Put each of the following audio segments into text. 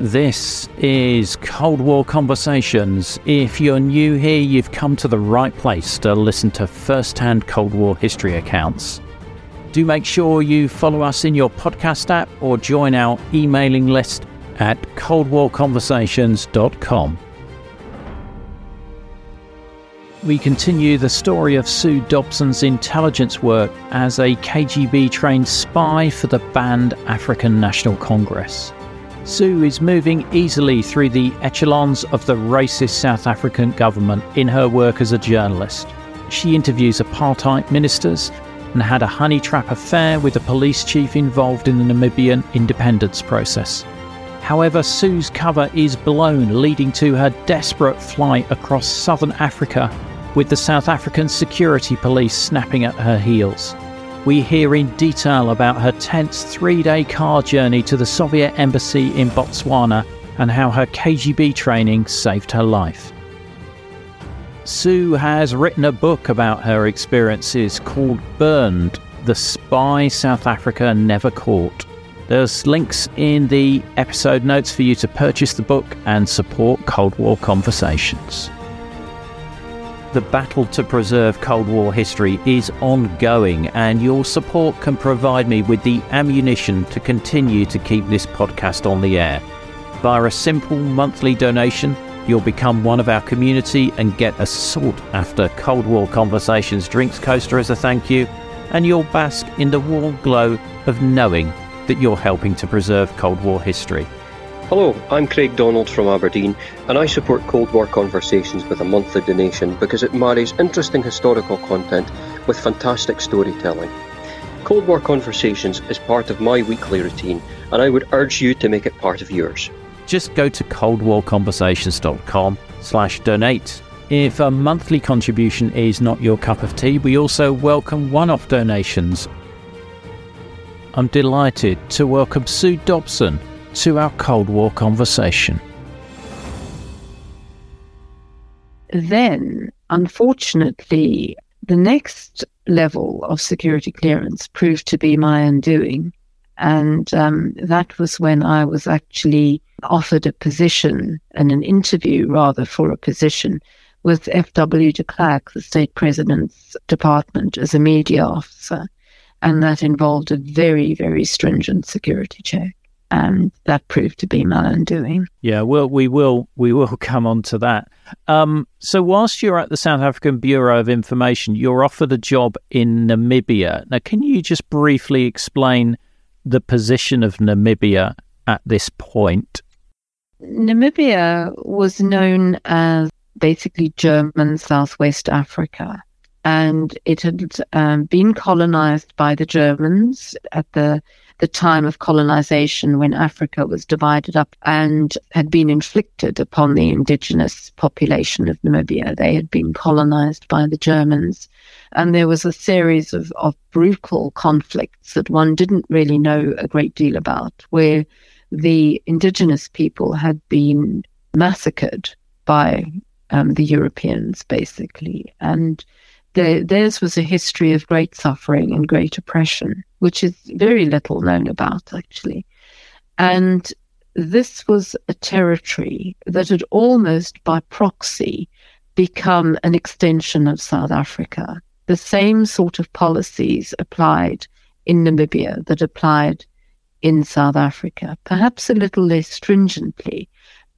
This is Cold War Conversations. If you're new here, you've come to the right place to listen to first hand Cold War history accounts. Do make sure you follow us in your podcast app or join our emailing list at coldwarconversations.com. We continue the story of Sue Dobson's intelligence work as a KGB trained spy for the banned African National Congress. Sue is moving easily through the echelons of the racist South African government in her work as a journalist. She interviews apartheid ministers and had a honey trap affair with a police chief involved in the Namibian independence process. However, Sue's cover is blown, leading to her desperate flight across southern Africa with the South African security police snapping at her heels we hear in detail about her tense three day car journey to the Soviet embassy in Botswana and how her KGB training saved her life. Sue has written a book about her experiences called Burned The Spy South Africa Never Caught. There's links in the episode notes for you to purchase the book and support Cold War conversations. The battle to preserve Cold War history is ongoing, and your support can provide me with the ammunition to continue to keep this podcast on the air. Via a simple monthly donation, you'll become one of our community and get a sought after Cold War Conversations drinks coaster as a thank you, and you'll bask in the warm glow of knowing that you're helping to preserve Cold War history. Hello, I'm Craig Donald from Aberdeen, and I support Cold War Conversations with a monthly donation because it marries interesting historical content with fantastic storytelling. Cold War Conversations is part of my weekly routine, and I would urge you to make it part of yours. Just go to coldwarconversations.com slash donate. If a monthly contribution is not your cup of tea, we also welcome one-off donations. I'm delighted to welcome Sue Dobson, to our Cold War conversation. Then, unfortunately, the next level of security clearance proved to be my undoing. And um, that was when I was actually offered a position and an interview, rather, for a position with F.W. de Klerk, the state president's department, as a media officer. And that involved a very, very stringent security check and that proved to be my undoing. Yeah, well, we will we will come on to that. Um, so, whilst you're at the South African Bureau of Information, you're offered a job in Namibia. Now, can you just briefly explain the position of Namibia at this point? Namibia was known as basically German Southwest Africa. And it had um, been colonized by the Germans at the the time of colonization when Africa was divided up and had been inflicted upon the indigenous population of Namibia. They had been colonized by the Germans. And there was a series of, of brutal conflicts that one didn't really know a great deal about, where the indigenous people had been massacred by um, the Europeans, basically. And the, theirs was a history of great suffering and great oppression, which is very little known about, actually. And this was a territory that had almost by proxy become an extension of South Africa. The same sort of policies applied in Namibia that applied in South Africa, perhaps a little less stringently,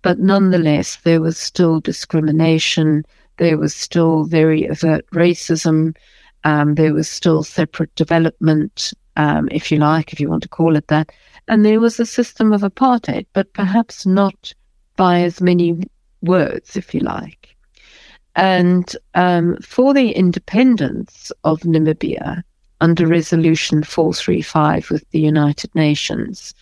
But nonetheless, there was still discrimination. There was still very overt racism. Um, there was still separate development, um, if you like, if you want to call it that. And there was a system of apartheid, but perhaps not by as many words, if you like. And um, for the independence of Namibia under Resolution 435 with the United Nations,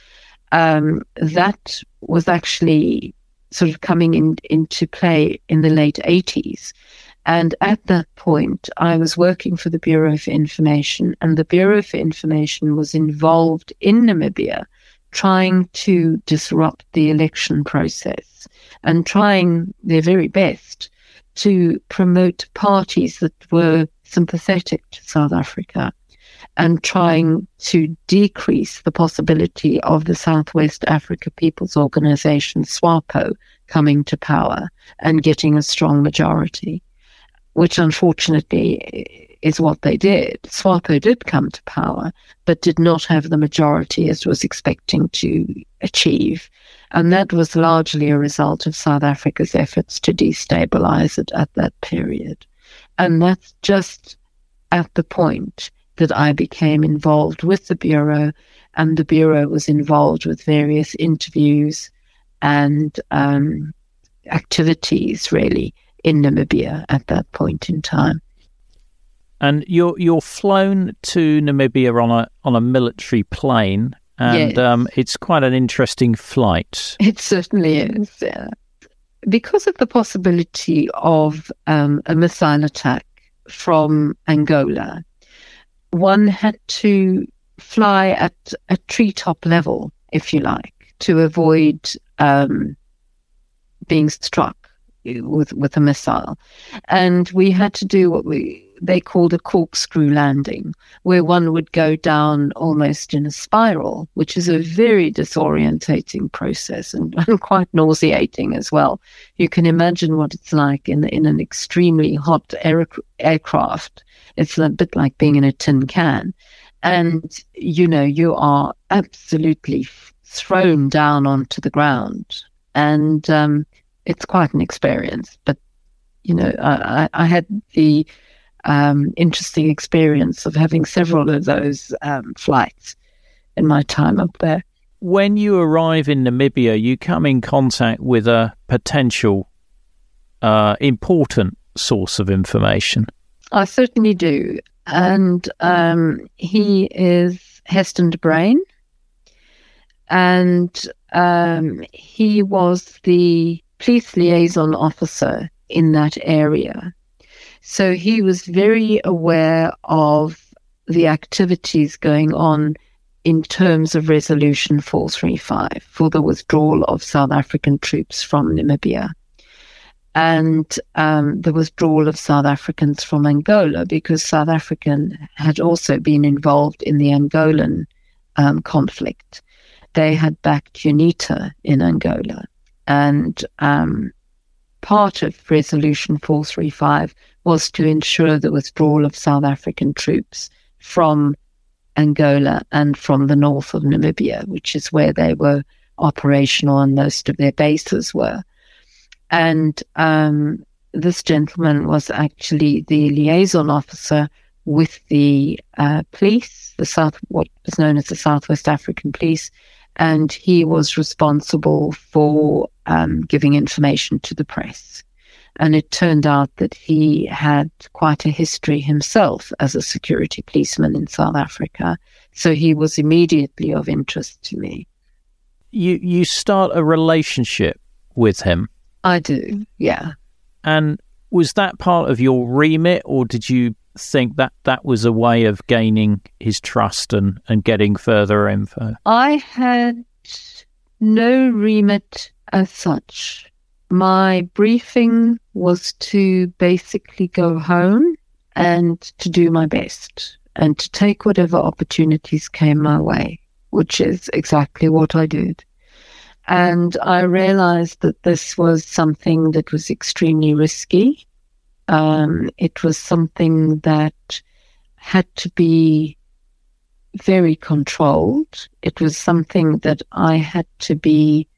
um, that was actually sort of coming in, into play in the late 80s. And at that point, I was working for the Bureau for Information, and the Bureau for Information was involved in Namibia trying to disrupt the election process and trying their very best to promote parties that were sympathetic to South Africa and trying to decrease the possibility of the Southwest Africa People's Organization, SWAPO, coming to power and getting a strong majority, which unfortunately is what they did. SWAPO did come to power, but did not have the majority as was expecting to achieve. And that was largely a result of South Africa's efforts to destabilize it at that period. And that's just at the point that I became involved with the Bureau, and the Bureau was involved with various interviews and um, activities really in Namibia at that point in time. And you're you're flown to Namibia on a on a military plane, and yes. um, it's quite an interesting flight. It certainly is. Yeah. Because of the possibility of um, a missile attack from Angola, one had to fly at a treetop level, if you like, to avoid um, being struck with with a missile, and we had to do what we they called a corkscrew landing, where one would go down almost in a spiral, which is a very disorientating process and, and quite nauseating as well. You can imagine what it's like in in an extremely hot air, aircraft. It's a bit like being in a tin can, and you know you are absolutely thrown down onto the ground, and um, it's quite an experience. But you know, I, I had the um, interesting experience of having several of those um, flights in my time up there. When you arrive in Namibia, you come in contact with a potential uh, important source of information. I certainly do. And um, he is Heston de Bruyn. And um, he was the police liaison officer in that area. So he was very aware of the activities going on in terms of Resolution 435 for the withdrawal of South African troops from Namibia and um, the withdrawal of South Africans from Angola because South African had also been involved in the Angolan um, conflict. They had backed UNITA in Angola. And um, part of Resolution 435 was to ensure the withdrawal of South African troops from Angola and from the north of Namibia, which is where they were operational and most of their bases were. And um, this gentleman was actually the liaison officer with the uh, police, the South, what was known as the Southwest African Police, and he was responsible for um, giving information to the press. And it turned out that he had quite a history himself as a security policeman in South Africa. So he was immediately of interest to me. You you start a relationship with him. I do, yeah. And was that part of your remit, or did you think that that was a way of gaining his trust and, and getting further info? I had no remit as such my briefing was to basically go home and to do my best and to take whatever opportunities came my way, which is exactly what I did. And I realized that this was something that was extremely risky. Um, it was something that had to be very controlled. It was something that I had to be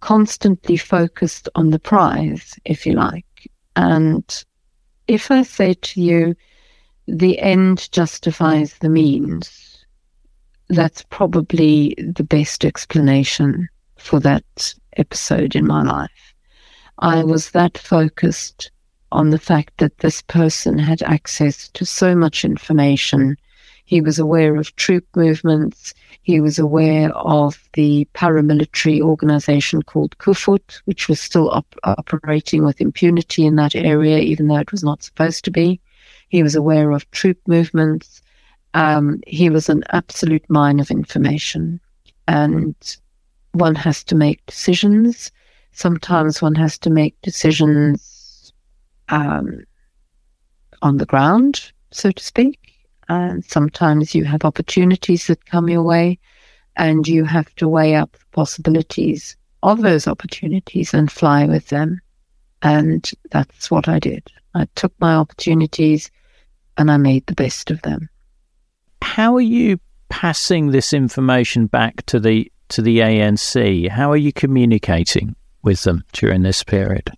constantly focused on the prize, if you like. And if I say to you, the end justifies the means, that's probably the best explanation for that episode in my life. I was that focused on the fact that this person had access to so much information. He was aware of troop movements. He was aware of the paramilitary organization called Koevoet, which was still op- operating with impunity in that area, even though it was not supposed to be. He was aware of troop movements. Um, he was an absolute mine of information. And one has to make decisions. Sometimes one has to make decisions um, on the ground, so to speak. And sometimes you have opportunities that come your way, and you have to weigh up the possibilities of those opportunities and fly with them. And that's what I did. I took my opportunities and I made the best of them. How are you passing this information back to the to the ANC? How are you communicating with them during this period?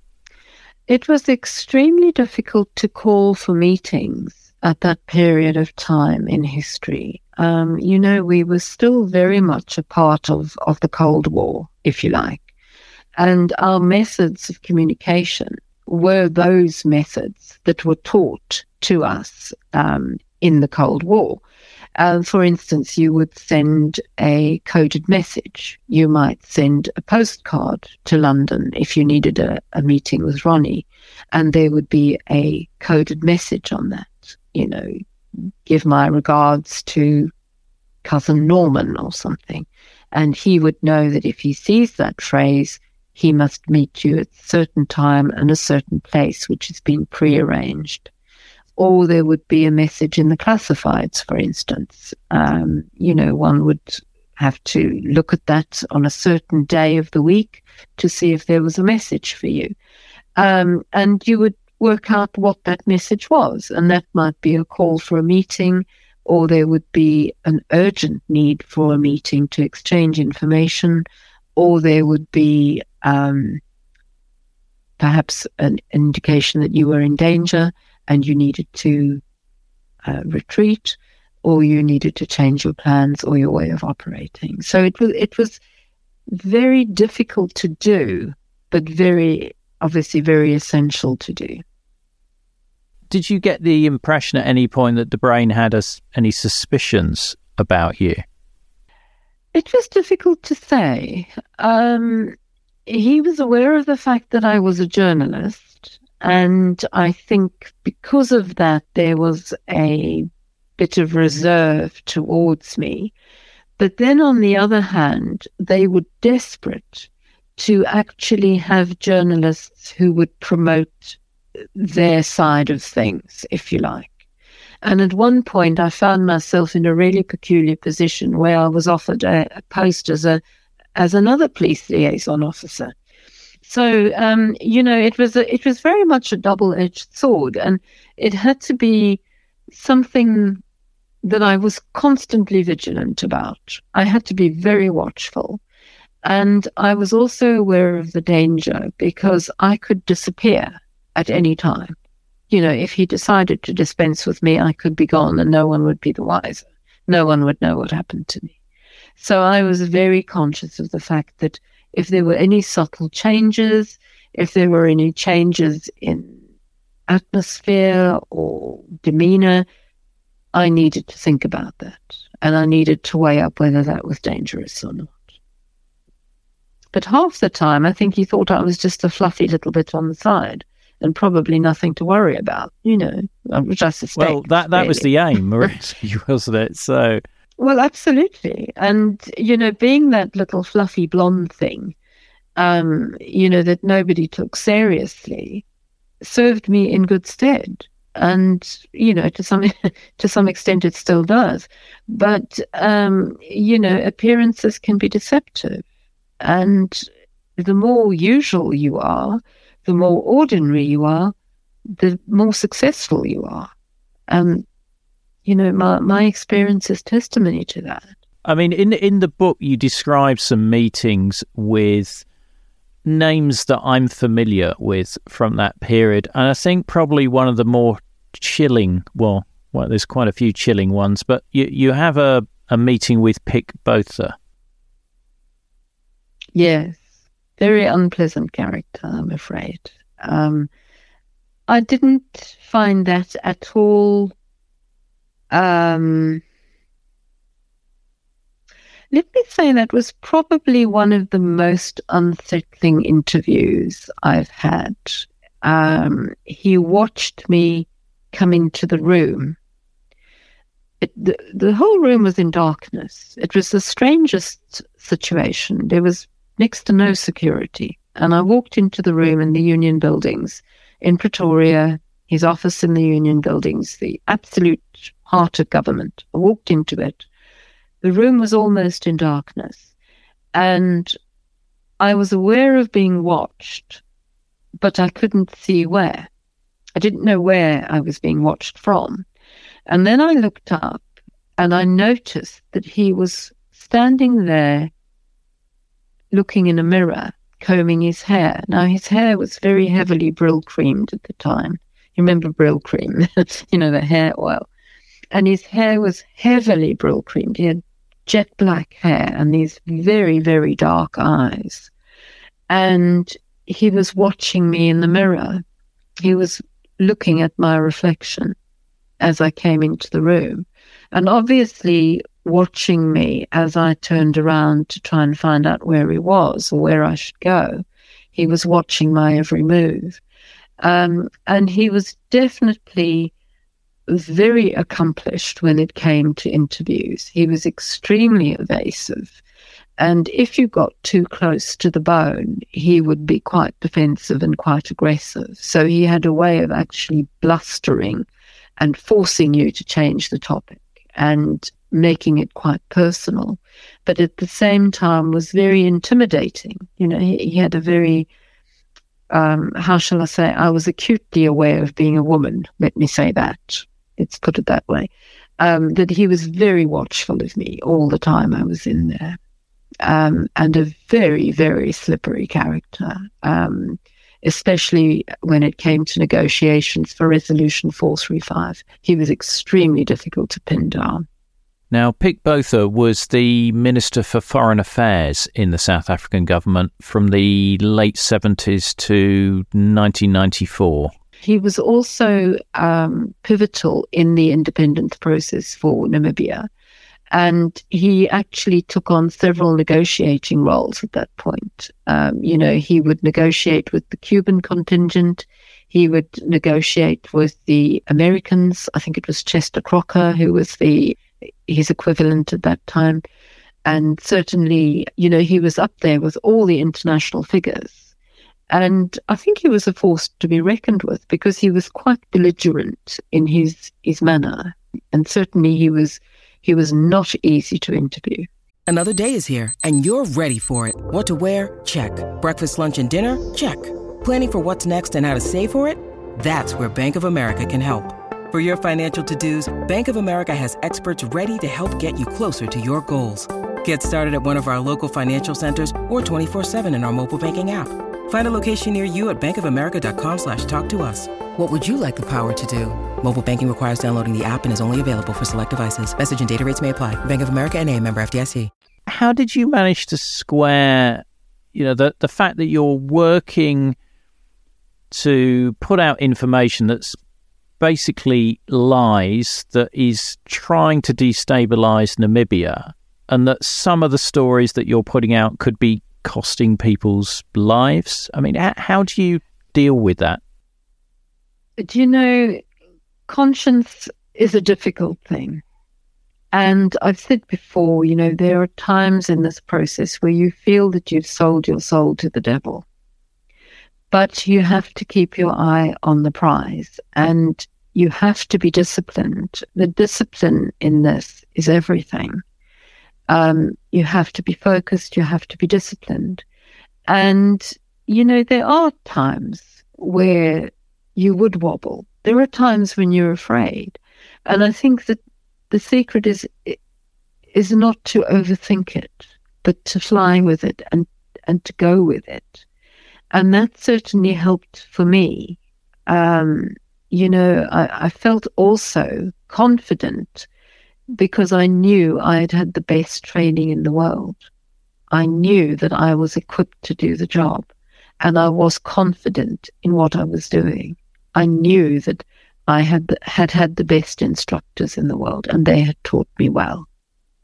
It was extremely difficult to call for meetings at that period of time in history. Um, you know, we were still very much a part of, of the Cold War, if you like. And our methods of communication were those methods that were taught to us um, in the Cold War. Uh, for instance, you would send a coded message. You might send a postcard to London if you needed a, a meeting with Ronnie, and there would be a coded message on that. You know, give my regards to cousin Norman or something. And he would know that if he sees that phrase, he must meet you at a certain time and a certain place, which has been prearranged or there would be a message in the classifieds, for instance. Um, you know, one would have to look at that on a certain day of the week to see if there was a message for you. Um, and you would work out what that message was. And that might be a call for a meeting, or there would be an urgent need for a meeting to exchange information, or there would be um, perhaps an indication that you were in danger and you needed to uh, retreat or you needed to change your plans or your way of operating. So it was it was very difficult to do, but very obviously very essential to do. Did you get the impression at any point that de Bruyn had us any suspicions about you? It was difficult to say. Um, he was aware of the fact that I was a journalist and I think because of that, there was a bit of reserve towards me. But then on the other hand, they were desperate to actually have journalists who would promote their side of things, if you like. And at one point, I found myself in a really peculiar position where I was offered a, a post as a as another police liaison officer. So um, you know, it was a, it was very much a double edged sword, and it had to be something that I was constantly vigilant about. I had to be very watchful. And I was also aware of the danger because I could disappear at any time. You know, if he decided to dispense with me, I could be gone and no one would be the wiser. No one would know what happened to me. So I was very conscious of the fact that if there were any subtle changes, if there were any changes in atmosphere or demeanor, I needed to think about that. And I needed to weigh up whether that was dangerous or not. But half the time, I think he thought I was just a fluffy little bit on the side and probably nothing to worry about, you know, which I suspect. Well, that, that really. was the aim, wasn't it? So well, absolutely. And, you know, being that little fluffy blonde thing, um, you know, that nobody took seriously served me in good stead. And, you know, to some to some extent it still does. But um, you know, appearances can be deceptive. And the more usual you are, the more ordinary you are, the more successful you are. Um, you know, my, my experience is testimony to that. I mean, in in the book, you describe some meetings with names that I'm familiar with from that period, and I think probably one of the more chilling. Well, well, there's quite a few chilling ones, but you you have a a meeting with Pik Botha. Yes, very unpleasant character, I'm afraid. Um, I didn't find that at all. Um, let me say that was probably one of the most unsettling interviews I've had. Um, he watched me come into the room. It, the, the whole room was in darkness. It was the strangest situation. There was next to no security. And I walked into the room in the union buildings in Pretoria, his office in the union buildings, the absolute heart of government. I walked into it the room was almost in darkness, and I was aware of being watched, but I couldn't see where. I didn't know where I was being watched from. And then I looked up and I noticed that he was standing there looking in a mirror, combing his hair. Now, his hair was very heavily Brylcreemed at the time. You remember Brylcreem, you know, the hair oil. And his hair was heavily Brylcreemed. He had jet black hair and these very, very dark eyes. And he was watching me in the mirror. He was looking at my reflection as I came into the room. And obviously, watching me as I turned around to try and find out where he was or where I should go. He was watching my every move. Um, and he was definitely very accomplished when it came to interviews. He was extremely evasive. And if you got too close to the bone, he would be quite defensive and quite aggressive. So he had a way of actually blustering and forcing you to change the topic and making it quite personal. But at the same time was very intimidating. You know, he, he had a very um, how shall I say? I was acutely aware of being a woman. Let me say that let's put it that way, um, that he was very watchful of me all the time I was in there. Um, and a very, very slippery character, um, especially when it came to negotiations for Resolution 435. He was extremely difficult to pin down. Now, Pik Botha was the Minister for Foreign Affairs in the South African government from the late 70s to 1994. He was also um, pivotal in the independence process for Namibia. And he actually took on several negotiating roles at that point. Um, you know, he would negotiate with the Cuban contingent. He would negotiate with the Americans. I think it was Chester Crocker, who was the his equivalent at that time. And certainly, you know, he was up there with all the international figures. And I think he was a force to be reckoned with because he was quite belligerent in his, his manner. And certainly he was he was not easy to interview. Another day is here and you're ready for it. What to wear? Check. Breakfast, lunch, and dinner? Check. Planning for what's next and how to save for it? That's where Bank of America can help. For your financial to-dos, Bank of America has experts ready to help get you closer to your goals. Get started at one of our local financial centers or 24-7 in our mobile banking app. Find a location near you at bankofamerica.com slash talk to us. What would you like the power to do? Mobile banking requires downloading the app and is only available for select devices. Message and data rates may apply. Bank of America and a member FDIC. How did you manage to square, you know, the, the fact that you're working to put out information that's basically lies that is trying to destabilize Namibia and that some of the stories that you're putting out could be costing people's lives? I mean, how, do you deal with that? Do you know, conscience is a difficult thing. And I've said before, you know, there are times in this process where you feel that you've sold your soul to the devil. But you have to keep your eye on the prize and you have to be disciplined. The discipline in this is everything. Um, you have to be focused, you have to be disciplined. And, you know, there are times where you would wobble. There are times when you're afraid. And I think that the secret is is not to overthink it, but to fly with it and, and to go with it. And that certainly helped for me. Um, you know, I, I felt also confident because I knew I had had the best training in the world. I knew that I was equipped to do the job and I was confident in what I was doing. I knew that I had had had the best instructors in the world and they had taught me well.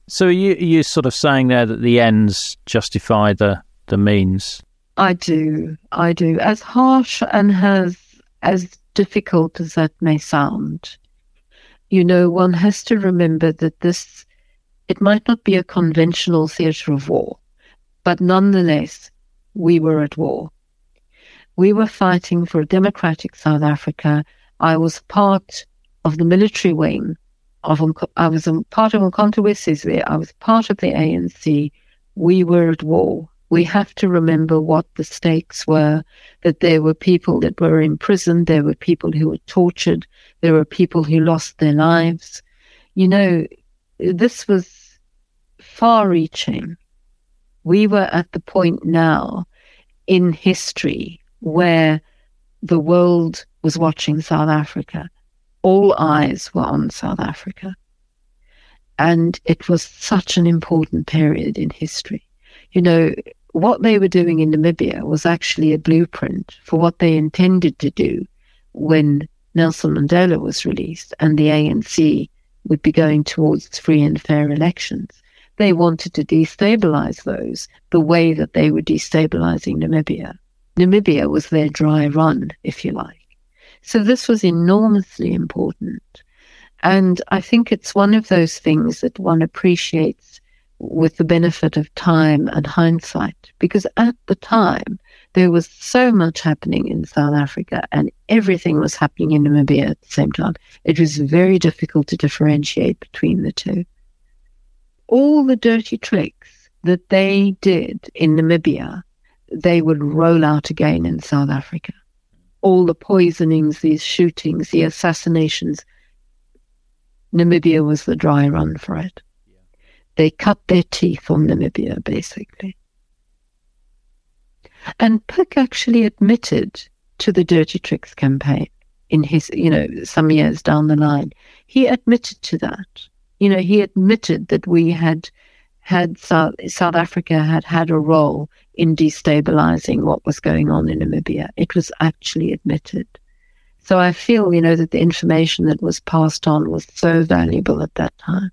So are you you sort of saying there that the ends justify the the means? I do. I do. As harsh and as as difficult as that may sound, you know, one has to remember that this it might not be a conventional theatre of war, but nonetheless, we were at war. We were fighting for a democratic South Africa. I was part of the military wing of I was part of Umkhonto we I was part of the ANC. We were at war. We have to remember what the stakes were, that there were people that were imprisoned, there were people who were tortured, there were people who lost their lives. You know, this was far reaching. We were at the point now in history where the world was watching South Africa all eyes were on South Africa. And it was such an important period in history. You know, what they were doing in Namibia was actually a blueprint for what they intended to do when Nelson Mandela was released and the ANC would be going towards free and fair elections. They wanted to destabilize those the way that they were destabilizing Namibia. Namibia was their dry run, if you like. So this was enormously important. And I think it's one of those things that one appreciates with the benefit of time and hindsight, because at the time, there was so much happening in South Africa and everything was happening in Namibia at the same time. It was very difficult to differentiate between the two. All the dirty tricks that they did in Namibia, they would roll out again in South Africa all the poisonings, these shootings, the assassinations. Namibia was the dry run for it. They cut their teeth on Namibia, basically. And Pik actually admitted to the Dirty Tricks campaign in his, you know, some years down the line. He admitted to that. You know, he admitted that we had had South, South Africa had had a role in destabilizing what was going on in Namibia. It was actually admitted. So I feel, you know, that the information that was passed on was so valuable at that time.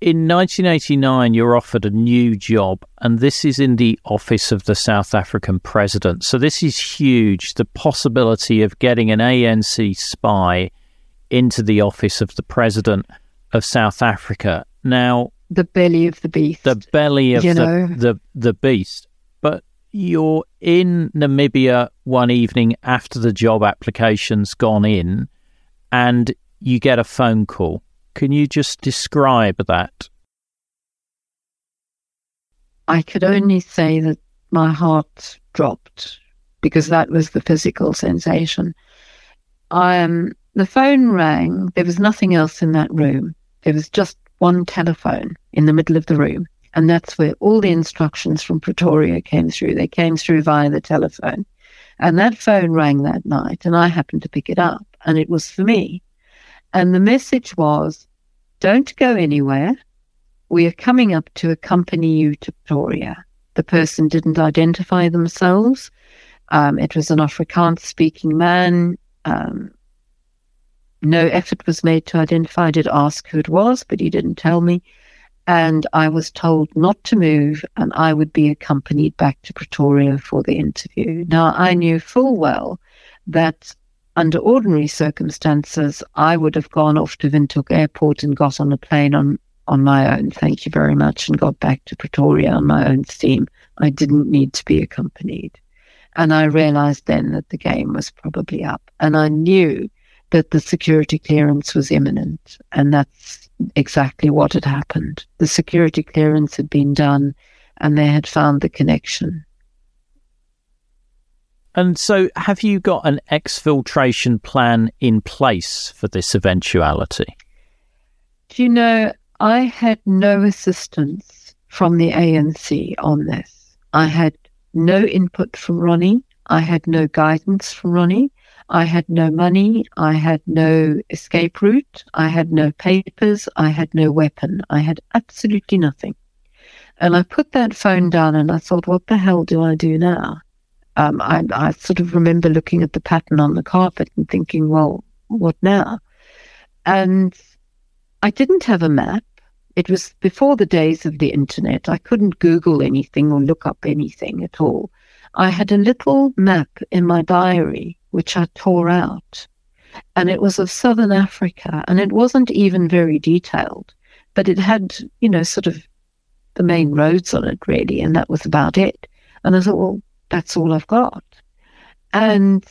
In 1989, you're offered a new job, and this is in the office of the South African president. So, this is huge the possibility of getting an ANC spy into the office of the president of South Africa. Now, the belly of the beast. The belly of the, the, the beast. But you're in Namibia one evening after the job application's gone in and you get a phone call. Can you just describe that? I could only say that my heart dropped because that was the physical sensation. Um, the phone rang. There was nothing else in that room. There was just one telephone in the middle of the room. And that's where all the instructions from Pretoria came through. They came through via the telephone. And that phone rang that night, and I happened to pick it up, and it was for me. And the message was don't go anywhere. We are coming up to accompany you to Pretoria. The person didn't identify themselves. Um, it was an Afrikaans speaking man. Um, no effort was made to identify. I did ask who it was, but he didn't tell me. And I was told not to move and I would be accompanied back to Pretoria for the interview. Now, I knew full well that under ordinary circumstances, I would have gone off to Windhoek Airport and got on a plane on, on my own, thank you very much, and got back to Pretoria on my own steam. I didn't need to be accompanied. And I realized then that the game was probably up. And I knew that the security clearance was imminent. And that's exactly what had happened. The security clearance had been done and they had found the connection. And so, have you got an exfiltration plan in place for this eventuality? Do you know, I had no assistance from the ANC on this. I had no input from Ronnie. I had no guidance from Ronnie. I had no money. I had no escape route. I had no papers. I had no weapon. I had absolutely nothing. And I put that phone down and I thought, what the hell do I do now? Um, I, I sort of remember looking at the pattern on the carpet and thinking, well, what now? And I didn't have a map. It was before the days of the internet. I couldn't Google anything or look up anything at all. I had a little map in my diary which I tore out. And it was of southern Africa, and it wasn't even very detailed, but it had, you know, sort of the main roads on it, really, and that was about it. And I thought, well, that's all I've got. And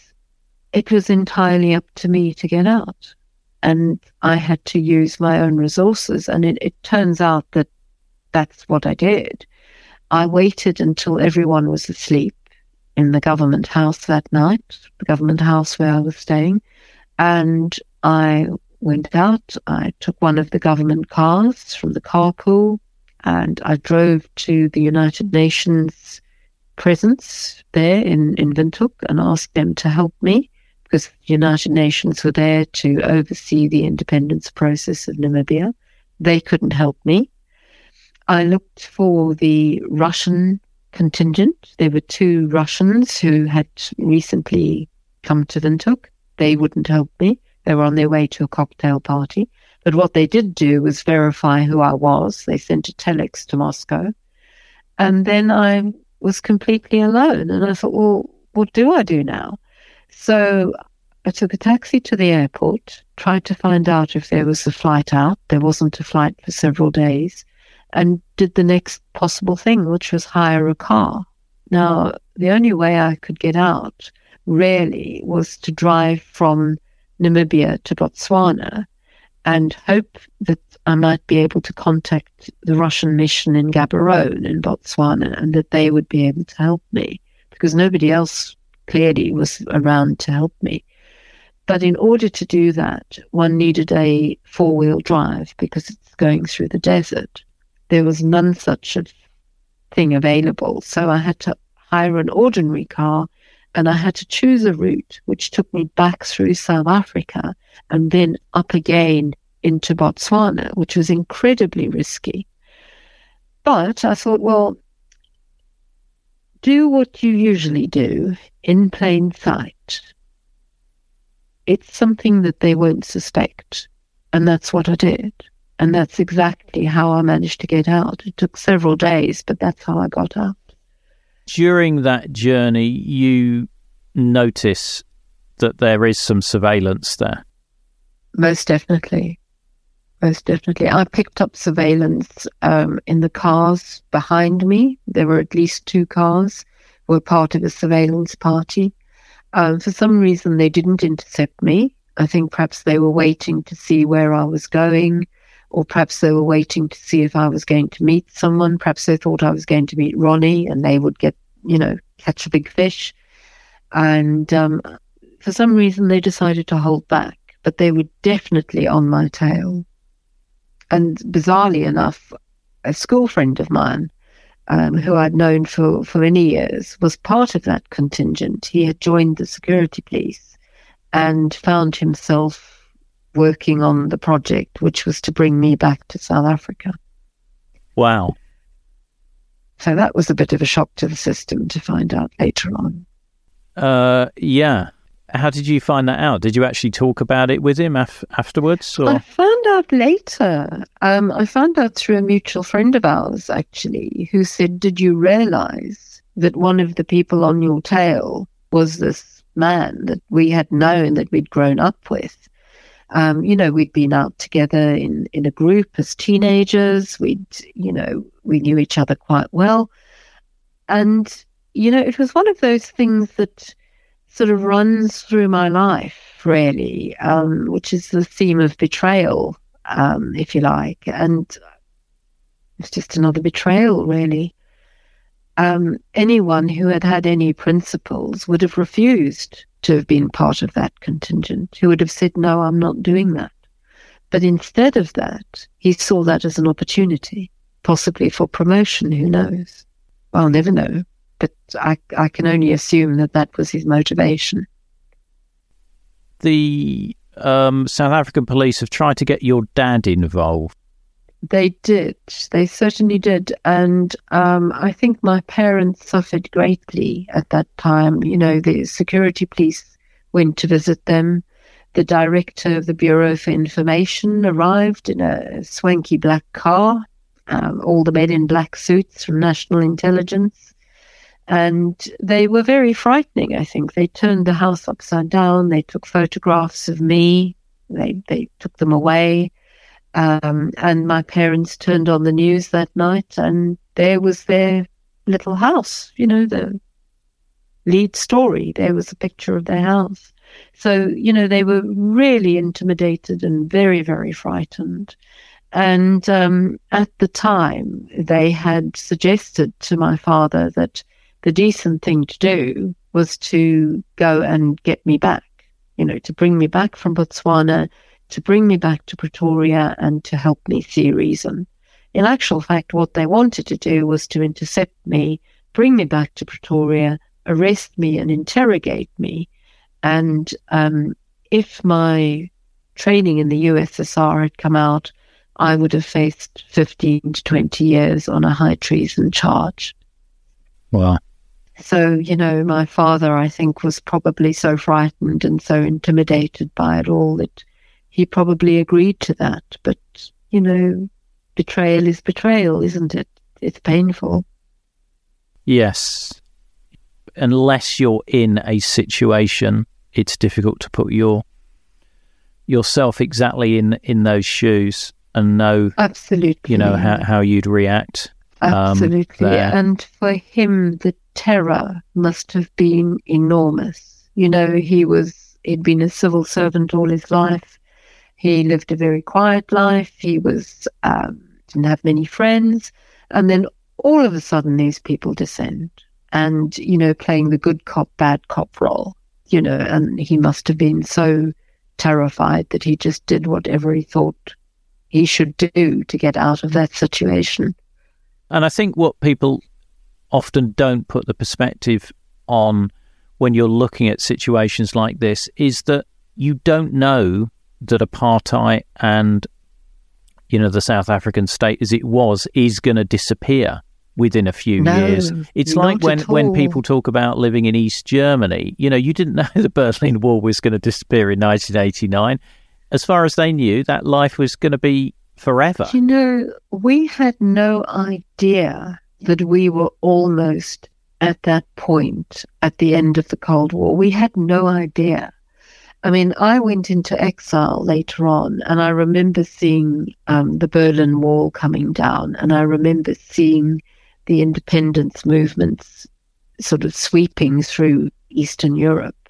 it was entirely up to me to get out. And I had to use my own resources. And it, it turns out that that's what I did. I waited until everyone was asleep in the government house that night, the government house where I was staying. And I went out. I took one of the government cars from the carpool and I drove to the United Nations presence there in, in Windhoek and asked them to help me because the United Nations were there to oversee the independence process of Namibia. They couldn't help me. I looked for the Russian contingent. There were two Russians who had recently come to Windhoek. They wouldn't help me. They were on their way to a cocktail party. But what they did do was verify who I was. They sent a telex to Moscow. And then I was completely alone. And I thought, well, what do I do now? So I took a taxi to the airport, tried to find mm-hmm. out if there was a flight out. There wasn't a flight for several days and did the next possible thing, which was hire a car. Now, the only way I could get out really was to drive from Namibia to Botswana and hope that I might be able to contact the Russian mission in Gaborone in Botswana and that they would be able to help me because nobody else clearly was around to help me. But in order to do that, one needed a four wheel drive because it's going through the desert there was none such a thing available. So I had to hire an ordinary car and I had to choose a route which took me back through South Africa and then up again into Botswana, which was incredibly risky. But I thought, well, do what you usually do in plain sight. It's something that they won't suspect. And that's what I did. And that's exactly how I managed to get out. It took several days, but that's how I got out. During that journey, you notice that there is some surveillance there. Most definitely. Most definitely. I picked up surveillance um, in the cars behind me. There were at least two cars were part of a surveillance party. Um, for some reason, they didn't intercept me. I think perhaps they were waiting to see where I was going or perhaps they were waiting to see if I was going to meet someone. Perhaps they thought I was going to meet Ronnie and they would get, you know, catch a big fish. And um, for some reason, they decided to hold back, but they were definitely on my tail. And bizarrely enough, a school friend of mine, um, who I'd known for, for many years, was part of that contingent. He had joined the security police and found himself working on the project, which was to bring me back to South Africa. Wow. So that was a bit of a shock to the system to find out later on. Uh, yeah. How did you find that out? Did you actually talk about it with him af- afterwards? Or? I found out later. Um, I found out through a mutual friend of ours, actually, who said, Did you realize that one of the people on your tail was this man that we had known, that we'd grown up with? Um, you know, we'd been out together in, in a group as teenagers. We'd, you know, we knew each other quite well. And, you know, it was one of those things that sort of runs through my life, really, um, which is the theme of betrayal, um, if you like. And it's just another betrayal, really. Um, anyone who had had any principles would have refused to have been part of that contingent, who would have said, No, I'm not doing that. But instead of that, he saw that as an opportunity, possibly for promotion, who knows? I'll never know but I, I can only assume that that was his motivation. The um, South African police have tried to get your dad involved. They did. They certainly did. And um, I think my parents suffered greatly at that time. You know, the security police went to visit them. The director of the Bureau for Information arrived in a swanky black car. Um, all the men in black suits from National Intelligence. And they were very frightening, I think. They turned the house upside down. They took photographs of me. They, they took them away. Um, and my parents turned on the news that night, and there was their little house, you know, the lead story. There was a picture of their house. So, you know, they were really intimidated and very, very frightened. And um, at the time, they had suggested to my father that the decent thing to do was to go and get me back, you know, to bring me back from Botswana, to bring me back to Pretoria and to help me see reason. In actual fact, what they wanted to do was to intercept me, bring me back to Pretoria, arrest me and interrogate me. And um, if my training in the USSR had come out, I would have faced 15 to 20 years on a high treason charge. Wow. So, you know, my father, I think, was probably so frightened and so intimidated by it all that he probably agreed to that. But, you know, betrayal is betrayal, isn't it? It's painful. Yes. Unless you're in a situation, it's difficult to put your yourself exactly in in those shoes and know absolutely you know how, how you'd react absolutely um, and for him the terror must have been enormous. You know, he was, he'd been a civil servant all his life. He lived a very quiet life. He was, um, didn't have many friends. And then all of a sudden, these people descend and, you know, playing the good cop, bad cop role, you know, and he must have been so terrified that he just did whatever he thought he should do to get out of that situation. And I think what people often don't put the perspective on when you're looking at situations like this is that you don't know that apartheid and you know the South African state as it was is going to disappear within a few no, years. It's like when when people talk about living in East Germany, you know, you didn't know the Berlin Wall was going to disappear in 1989. As far as they knew, that life was going to be forever. You know, we had no idea that we were almost at that point at the end of the Cold War. We had no idea. I mean, I went into exile later on, and I remember seeing um, the Berlin Wall coming down, and I remember seeing the independence movements sort of sweeping through Eastern Europe,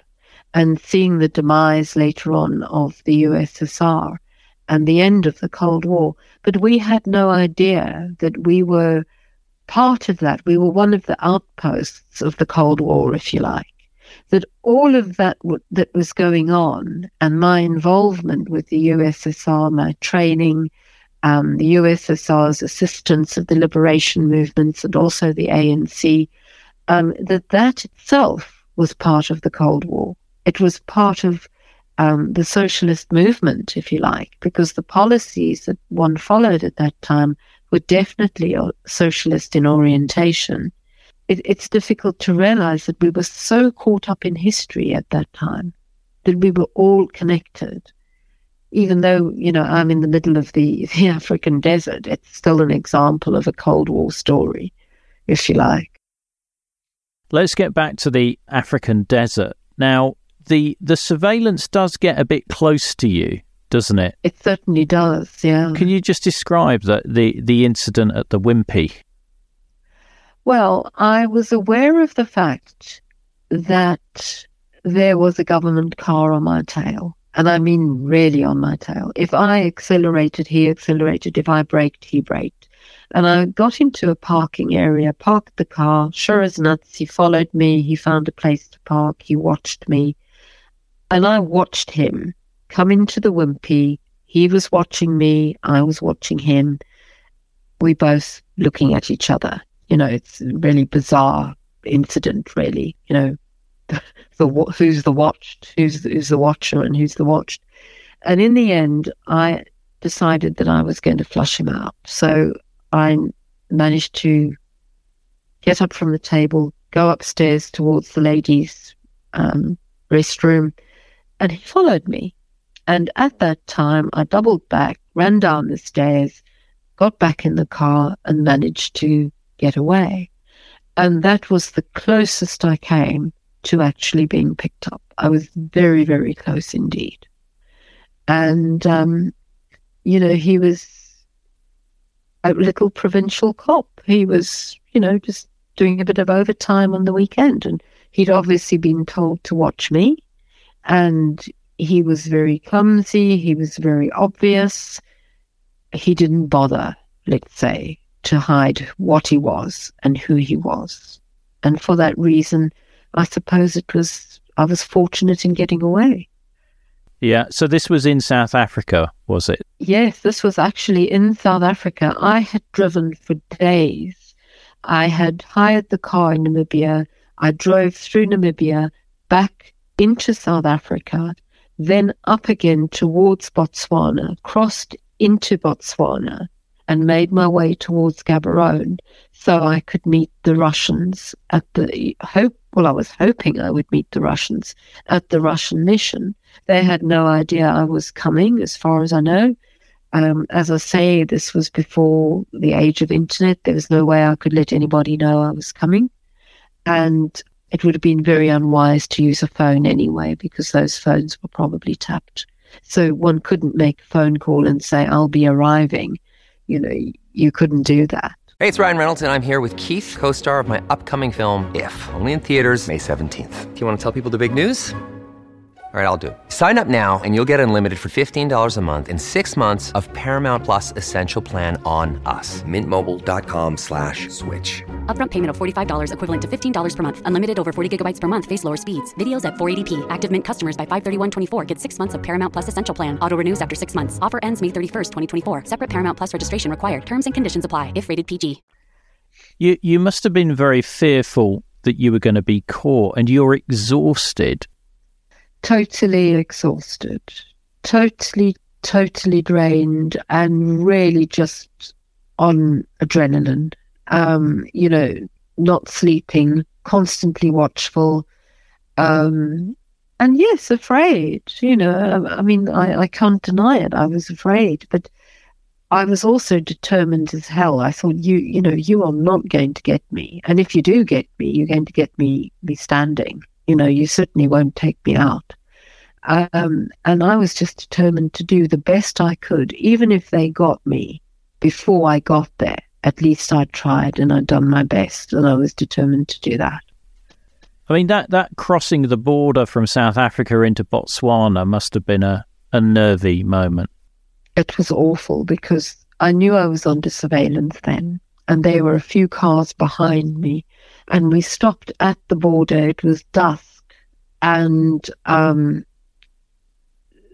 and seeing the demise later on of the USSR and the end of the Cold War. But we had no idea that we were part of that. We were one of the outposts of the Cold War, if you like. That all of that w- that was going on and my involvement with the USSR, my training, um, the USSR's assistance of the liberation movements and also the ANC, um, that that itself was part of the Cold War. It was part of um, the socialist movement, if you like, because the policies that one followed at that time were definitely socialist in orientation. It, it's difficult to realize that we were so caught up in history at that time that we were all connected. Even though, you know, I'm in the middle of the, the African desert, it's still an example of a Cold War story, if you like. Let's get back to the African desert. Now, the the surveillance does get a bit close to you, doesn't it? It certainly does, yeah. Can you just describe the, the, the incident at the Wimpy? Well, I was aware of the fact that there was a government car on my tail. And I mean really on my tail. If I accelerated, he accelerated. If I braked, he braked. And I got into a parking area, parked the car. Sure as nuts, he followed me. He found a place to park. He watched me. And I watched him come into the Wimpy. He was watching me. I was watching him. We both looking at each other. You know, it's a really bizarre incident, really. You know, the who's the watched, who's who's the watcher, and who's the watched. And in the end, I decided that I was going to flush him out. So I managed to get up from the table, go upstairs towards the ladies' um, restroom, and he followed me. And at that time, I doubled back, ran down the stairs, got back in the car, and managed to get away. And that was the closest I came to actually being picked up. I was very, very close indeed. And, um, you know, he was a little provincial cop. He was, you know, just doing a bit of overtime on the weekend. And he'd obviously been told to watch me. And he was very clumsy. He was very obvious. He didn't bother, let's say, to hide what he was and who he was. And for that reason, I suppose it was, I was fortunate in getting away. Yeah. So this was in South Africa, was it? Yes, this was actually in South Africa. I had driven for days. I had hired the car in Namibia. I drove through Namibia back into South Africa, then up again towards Botswana, crossed into Botswana, and made my way towards Gaborone so I could meet the Russians at the hope. Well, I was hoping I would meet the Russians at the Russian mission. They had no idea I was coming, as far as I know. Um, as I say, this was before the age of internet. There was no way I could let anybody know I was coming. And it would have been very unwise to use a phone anyway, because those phones were probably tapped. So one couldn't make a phone call and say, I'll be arriving you know, you couldn't do that. Hey, it's Ryan Reynolds, and I'm here with Keith, co star of my upcoming film, If, only in theaters, May 17th. Do you want to tell people the big news? All right, I'll do it. Sign up now and you'll get unlimited for $15 a month in six months of Paramount Plus Essential Plan on us. Mintmobile.com slash switch. Upfront payment of $45 equivalent to $15 per month. Unlimited over 40 gigabytes per month. Face lower speeds. Videos at 480p. Active Mint customers by 531.24 get six months of Paramount Plus Essential Plan. Auto renews after six months. Offer ends May 31st, 2024. Separate Paramount Plus registration required. Terms and conditions apply if rated PG. You, you must have been very fearful that you were going to be caught and you're exhausted totally exhausted, totally, totally drained, and really just on adrenaline. Um, you know, not sleeping, constantly watchful, um, and yes, afraid. You know, I, I mean, I, I can't deny it. I was afraid, but I was also determined as hell. I thought, you, you know, you are not going to get me, and if you do get me, you're going to get me, me standing you know, you certainly won't take me out. Um, and I was just determined to do the best I could, even if they got me before I got there. At least I tried and I'd done my best, and I was determined to do that. I mean, that, that crossing the border from South Africa into Botswana must have been a, a nervy moment. It was awful because I knew I was under surveillance then, and there were a few cars behind me and we stopped at the border. It was dusk, and um,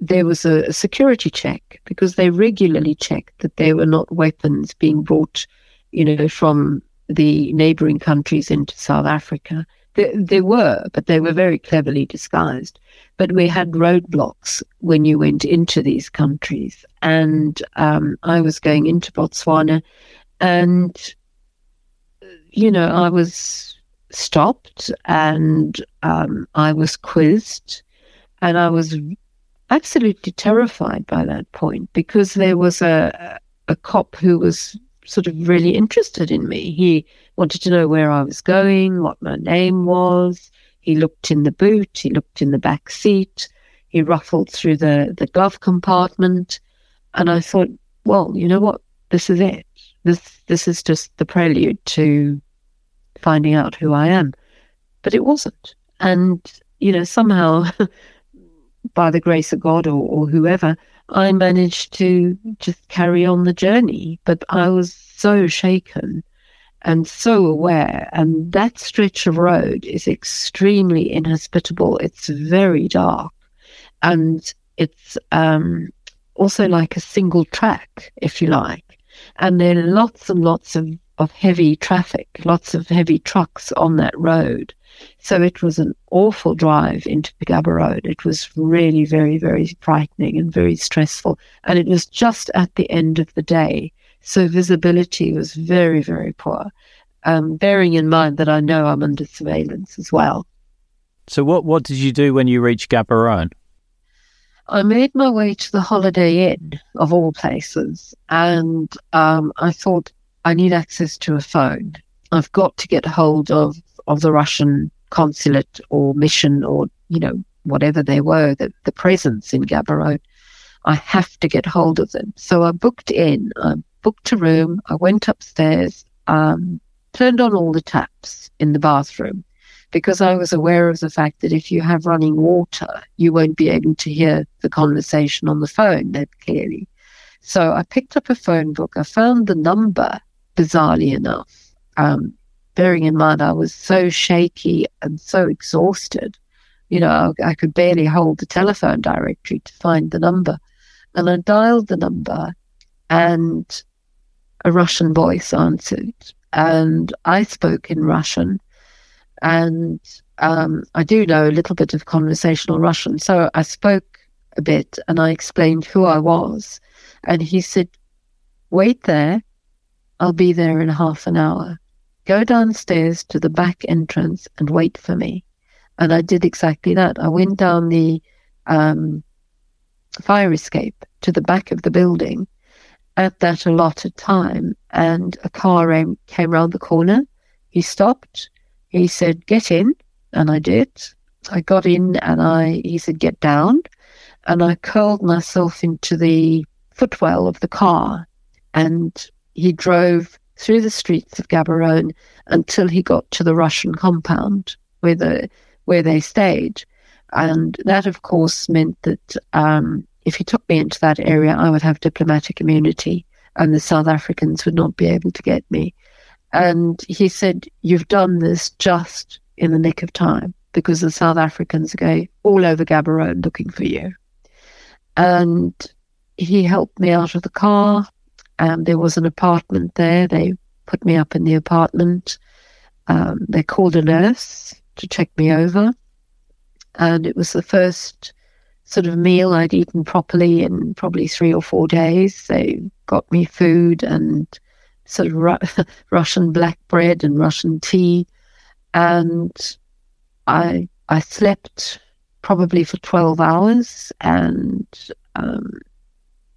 there was a, a, security check because they regularly checked that there were not weapons being brought, you know, from the neighboring countries into South Africa. There, were, but they were very cleverly disguised. But we had roadblocks when you went into these countries, and um, I was going into Botswana, and you know, I was stopped and um, I was quizzed. And I was absolutely terrified by that point because there was a, a cop who was sort of really interested in me. He wanted to know where I was going, what my name was. He looked in the boot, he looked in the back seat, he ruffled through the, the glove compartment. And I thought, well, you know what? This is it. This this is just the prelude to finding out who I am. But it wasn't. And, you know, somehow by the grace of God or, or whoever, I managed to just carry on the journey. But I was so shaken and so aware. And that stretch of road is extremely inhospitable. It's very dark. And it's um, also like a single track, if you like. And there are lots and lots of, of heavy traffic, lots of heavy trucks on that road. So it was an awful drive into Gaborone. It was really very, very frightening and very stressful. And it was just at the end of the day. So visibility was very, very poor. Um, bearing in mind that I know I'm under surveillance as well. So what, what did you do when you reached Gaborone? I made my way to the Holiday Inn, of all places, and um, I thought I need access to a phone. I've got to get hold of of the Russian consulate or mission or, you know, whatever they were, the, the presence in Gaborone. I have to get hold of them. So I booked in, I booked a room, I went upstairs, um, turned on all the taps in the bathroom because I was aware of the fact that if you have running water, you won't be able to hear the conversation on the phone that clearly. So I picked up a phone book. I found the number, bizarrely enough, um, bearing in mind I was so shaky and so exhausted. You know, I, I could barely hold the telephone directory to find the number. And I dialed the number and a Russian voice answered. And I spoke in Russian. And um, I do know a little bit of conversational Russian. So I spoke a bit and I explained who I was. And he said, Wait there. I'll be there in half an hour. Go downstairs to the back entrance and wait for me. And I did exactly that. I went down the um, fire escape to the back of the building at that allotted time, and a car came, came round the corner. He stopped. He said, "Get in," and I did. I got in, and I he said, "Get down," and I curled myself into the footwell of the car, and he drove through the streets of Gaborone until he got to the Russian compound where the where they stayed, and that of course meant that um, if he took me into that area, I would have diplomatic immunity, and the South Africans would not be able to get me. And he said, "You've done this just in the nick of time." Because the South Africans are going all over Gaborone looking for you. And he helped me out of the car. Um, there was an apartment there. They put me up in the apartment. Um, they called a nurse to check me over. And it was the first sort of meal I'd eaten properly in probably three or four days. They got me food and sort of Ru- Russian black bread and Russian tea. And I, I slept probably for 12 hours. And um,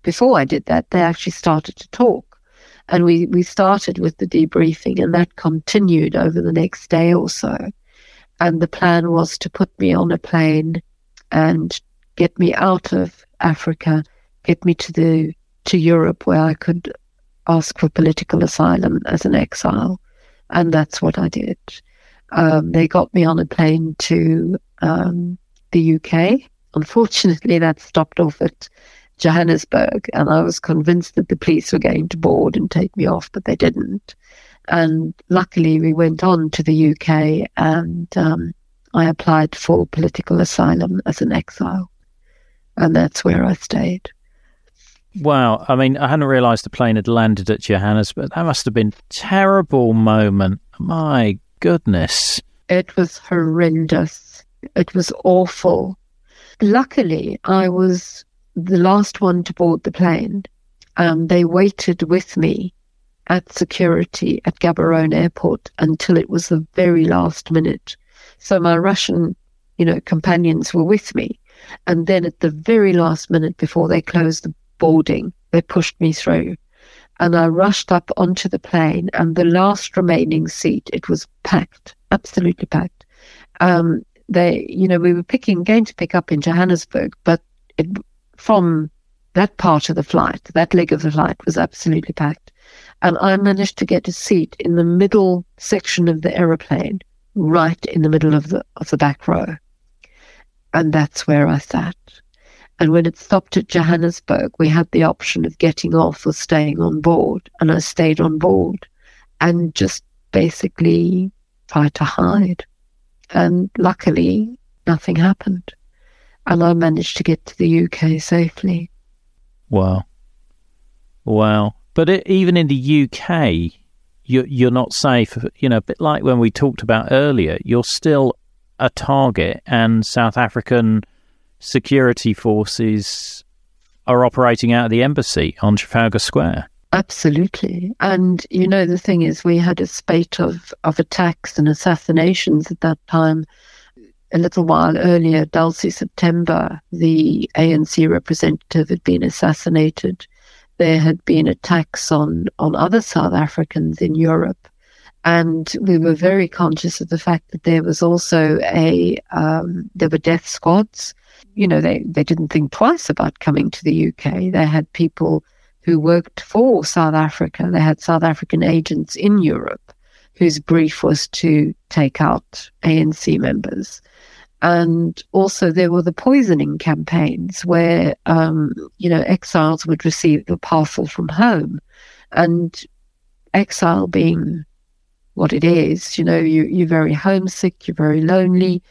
before I did that, they actually started to talk. And we, we started with the debriefing, and that continued over the next day or so. And the plan was to put me on a plane and get me out of Africa, get me to the to Europe where I could ask for political asylum as an exile. And that's what I did. Um, they got me on a plane to um, the UK. Unfortunately, that stopped off at Johannesburg, and I was convinced that the police were going to board and take me off, but they didn't. And luckily, we went on to the UK, and um, I applied for political asylum as an exile, and that's where I stayed. Wow. I mean, I hadn't realised the plane had landed at Johannesburg. That must have been a terrible moment. My goodness. It was horrendous. It was awful. Luckily, I was the last one to board the plane. Um, they waited with me at security at Gaborone Airport until it was the very last minute. So my Russian, you know, companions were with me, And then at the very last minute before they closed the boarding, they pushed me through. And I rushed up onto the plane, and the last remaining seat, it was packed, absolutely packed. Um, they, you know, we were picking, going to pick up in Johannesburg, but it, from that part of the flight, that leg of the flight was absolutely packed. And I managed to get a seat in the middle section of the aeroplane, right in the middle of the of the back row. And that's where I sat. And when it stopped at Johannesburg, we had the option of getting off or staying on board. And I stayed on board and just basically tried to hide. And luckily, nothing happened. And I managed to get to the UK safely. Wow. Wow. But it, even in the UK, you're, you're not safe. You know, a bit like when we talked about earlier, you're still a target, and South African security forces are operating out of the embassy on Trafalgar Square. Absolutely. And, you know, the thing is, we had a spate of, of attacks and assassinations at that time. A little while earlier, Dulcie September, the ANC representative, had been assassinated. There had been attacks on, on other South Africans in Europe. And we were very conscious of the fact that there was also a, um, there were death squads you know, they, they didn't think twice about coming to the UK. They had people who worked for South Africa. They had South African agents in Europe whose brief was to take out ANC members. And also, there were the poisoning campaigns where, um, you know, exiles would receive the parcel from home. And exile being what it is, you know, you, you're very homesick, you're very lonely,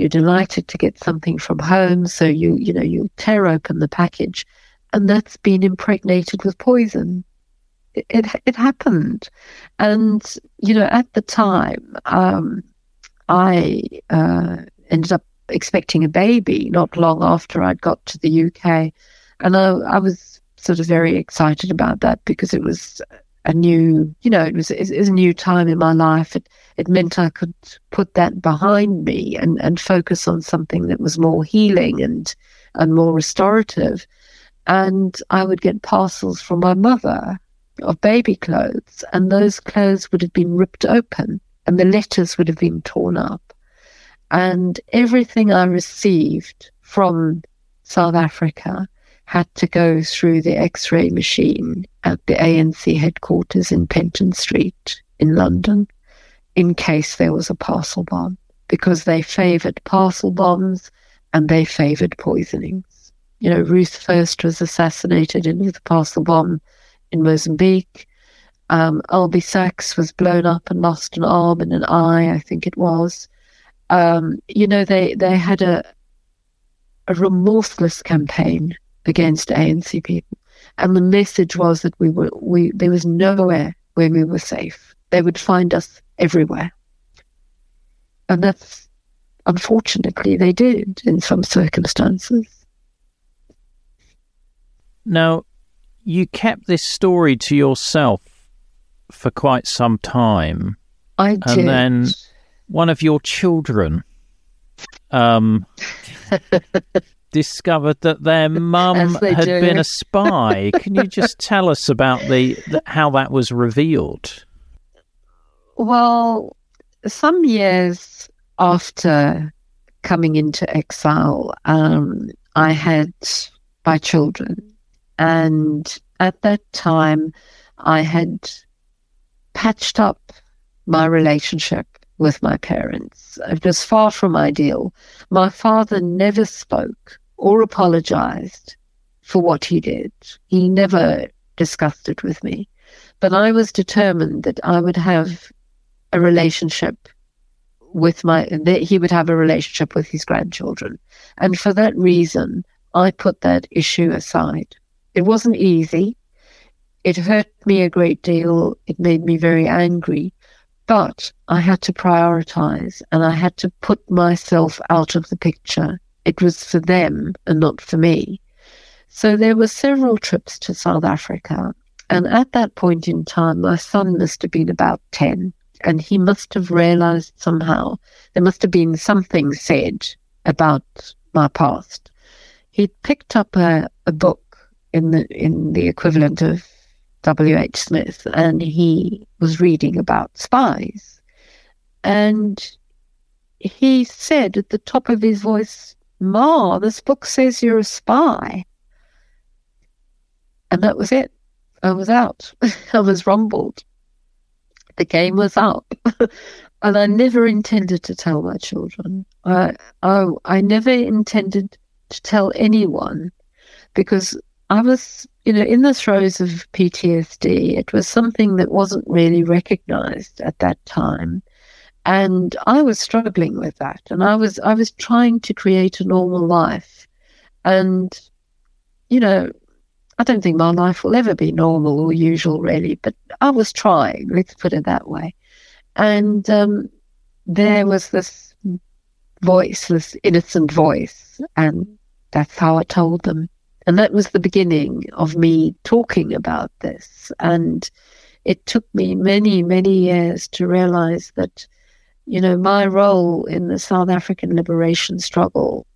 you're delighted to get something from home, so you you know you tear open the package, and that's been impregnated with poison. It it, happened, and you know at the time, um, I uh, ended up expecting a baby not long after I'd got to the UK, and I, I was sort of very excited about that because it was a new, you know, it was, it was a new time in my life. It, it meant I could put that behind me and, and focus on something that was more healing and, and more restorative. And I would get parcels from my mother of baby clothes, and those clothes would have been ripped open and the letters would have been torn up. And everything I received from South Africa had to go through the x ray machine at the ANC headquarters in Penton Street in London in case there was a parcel bomb because they favored parcel bombs and they favored poisonings. You know, Ruth First was assassinated in the parcel bomb in Mozambique. Um, Albie Sachs was blown up and lost an arm and an eye, I think it was. Um, you know, they, they had a, a remorseless campaign against ANC people. And the message was that we were we there was nowhere where we were safe. They would find us everywhere. And that's unfortunately they did in some circumstances. Now, you kept this story to yourself for quite some time. I did. And then one of your children um, discovered that their mum had do. been a spy. Can you just tell us about the, the, how that was revealed? Well, some years after coming into exile, um, I had my children, and at that time, I had patched up my relationship with my parents. It was far from ideal. My father never spoke or apologized for what he did. He never discussed it with me. But I was determined that I would have a relationship with my, that he would have a relationship with his grandchildren. And for that reason, I put that issue aside. It wasn't easy. It hurt me a great deal. It made me very angry. But I had to prioritize and I had to put myself out of the picture it was for them and not for me. So there were several trips to South Africa. And at that point in time, my son must have been about 10. And he must have realized somehow there must have been something said about my past. He'd picked up a, a book in the in the equivalent of W. H. Smith, and he was reading about spies. And he said at the top of his voice, Ma, this book says you're a spy. And that was it. I was out. I was rumbled. The game was up. and I never intended to tell my children. I, I, I never intended to tell anyone because I was, you know, in the throes of PTSD. It was something that wasn't really recognized at that time. And I was struggling with that. And I was I was trying to create a normal life. And, you know, I don't think my life will ever be normal or usual really, but I was trying, let's put it that way. And um, there was this voice, this innocent voice, and that's how I told them. And that was the beginning of me talking about this. And it took me many, many years to realize that, you know, my role in the South African liberation struggle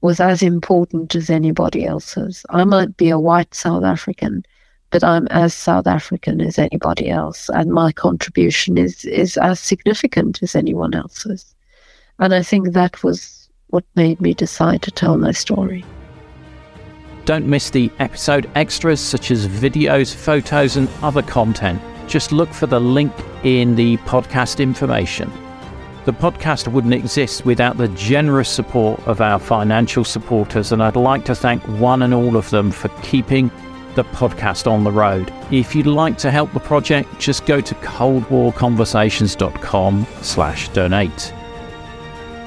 was as important as anybody else's. I might be a white South African, but I'm as South African as anybody else, and my contribution is is as significant as anyone else's. And I think that was what made me decide to tell my story. Don't miss the episode extras such as videos, photos, and other content. Just look for the link in the podcast information. The podcast wouldn't exist without the generous support of our financial supporters, and I'd like to thank one and all of them for keeping the podcast on the road. If you'd like to help the project, just go to coldwarconversations.com slash donate.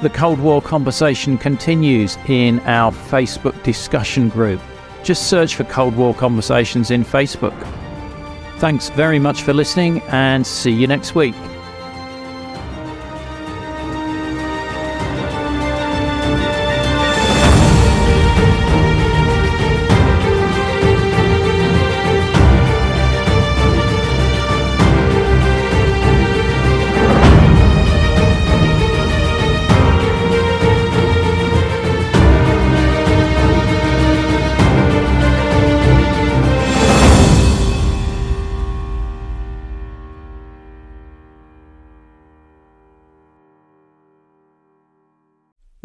The Cold War conversation continues in our Facebook discussion group. Just search for Cold War Conversations in Facebook. Thanks very much for listening and see you next week.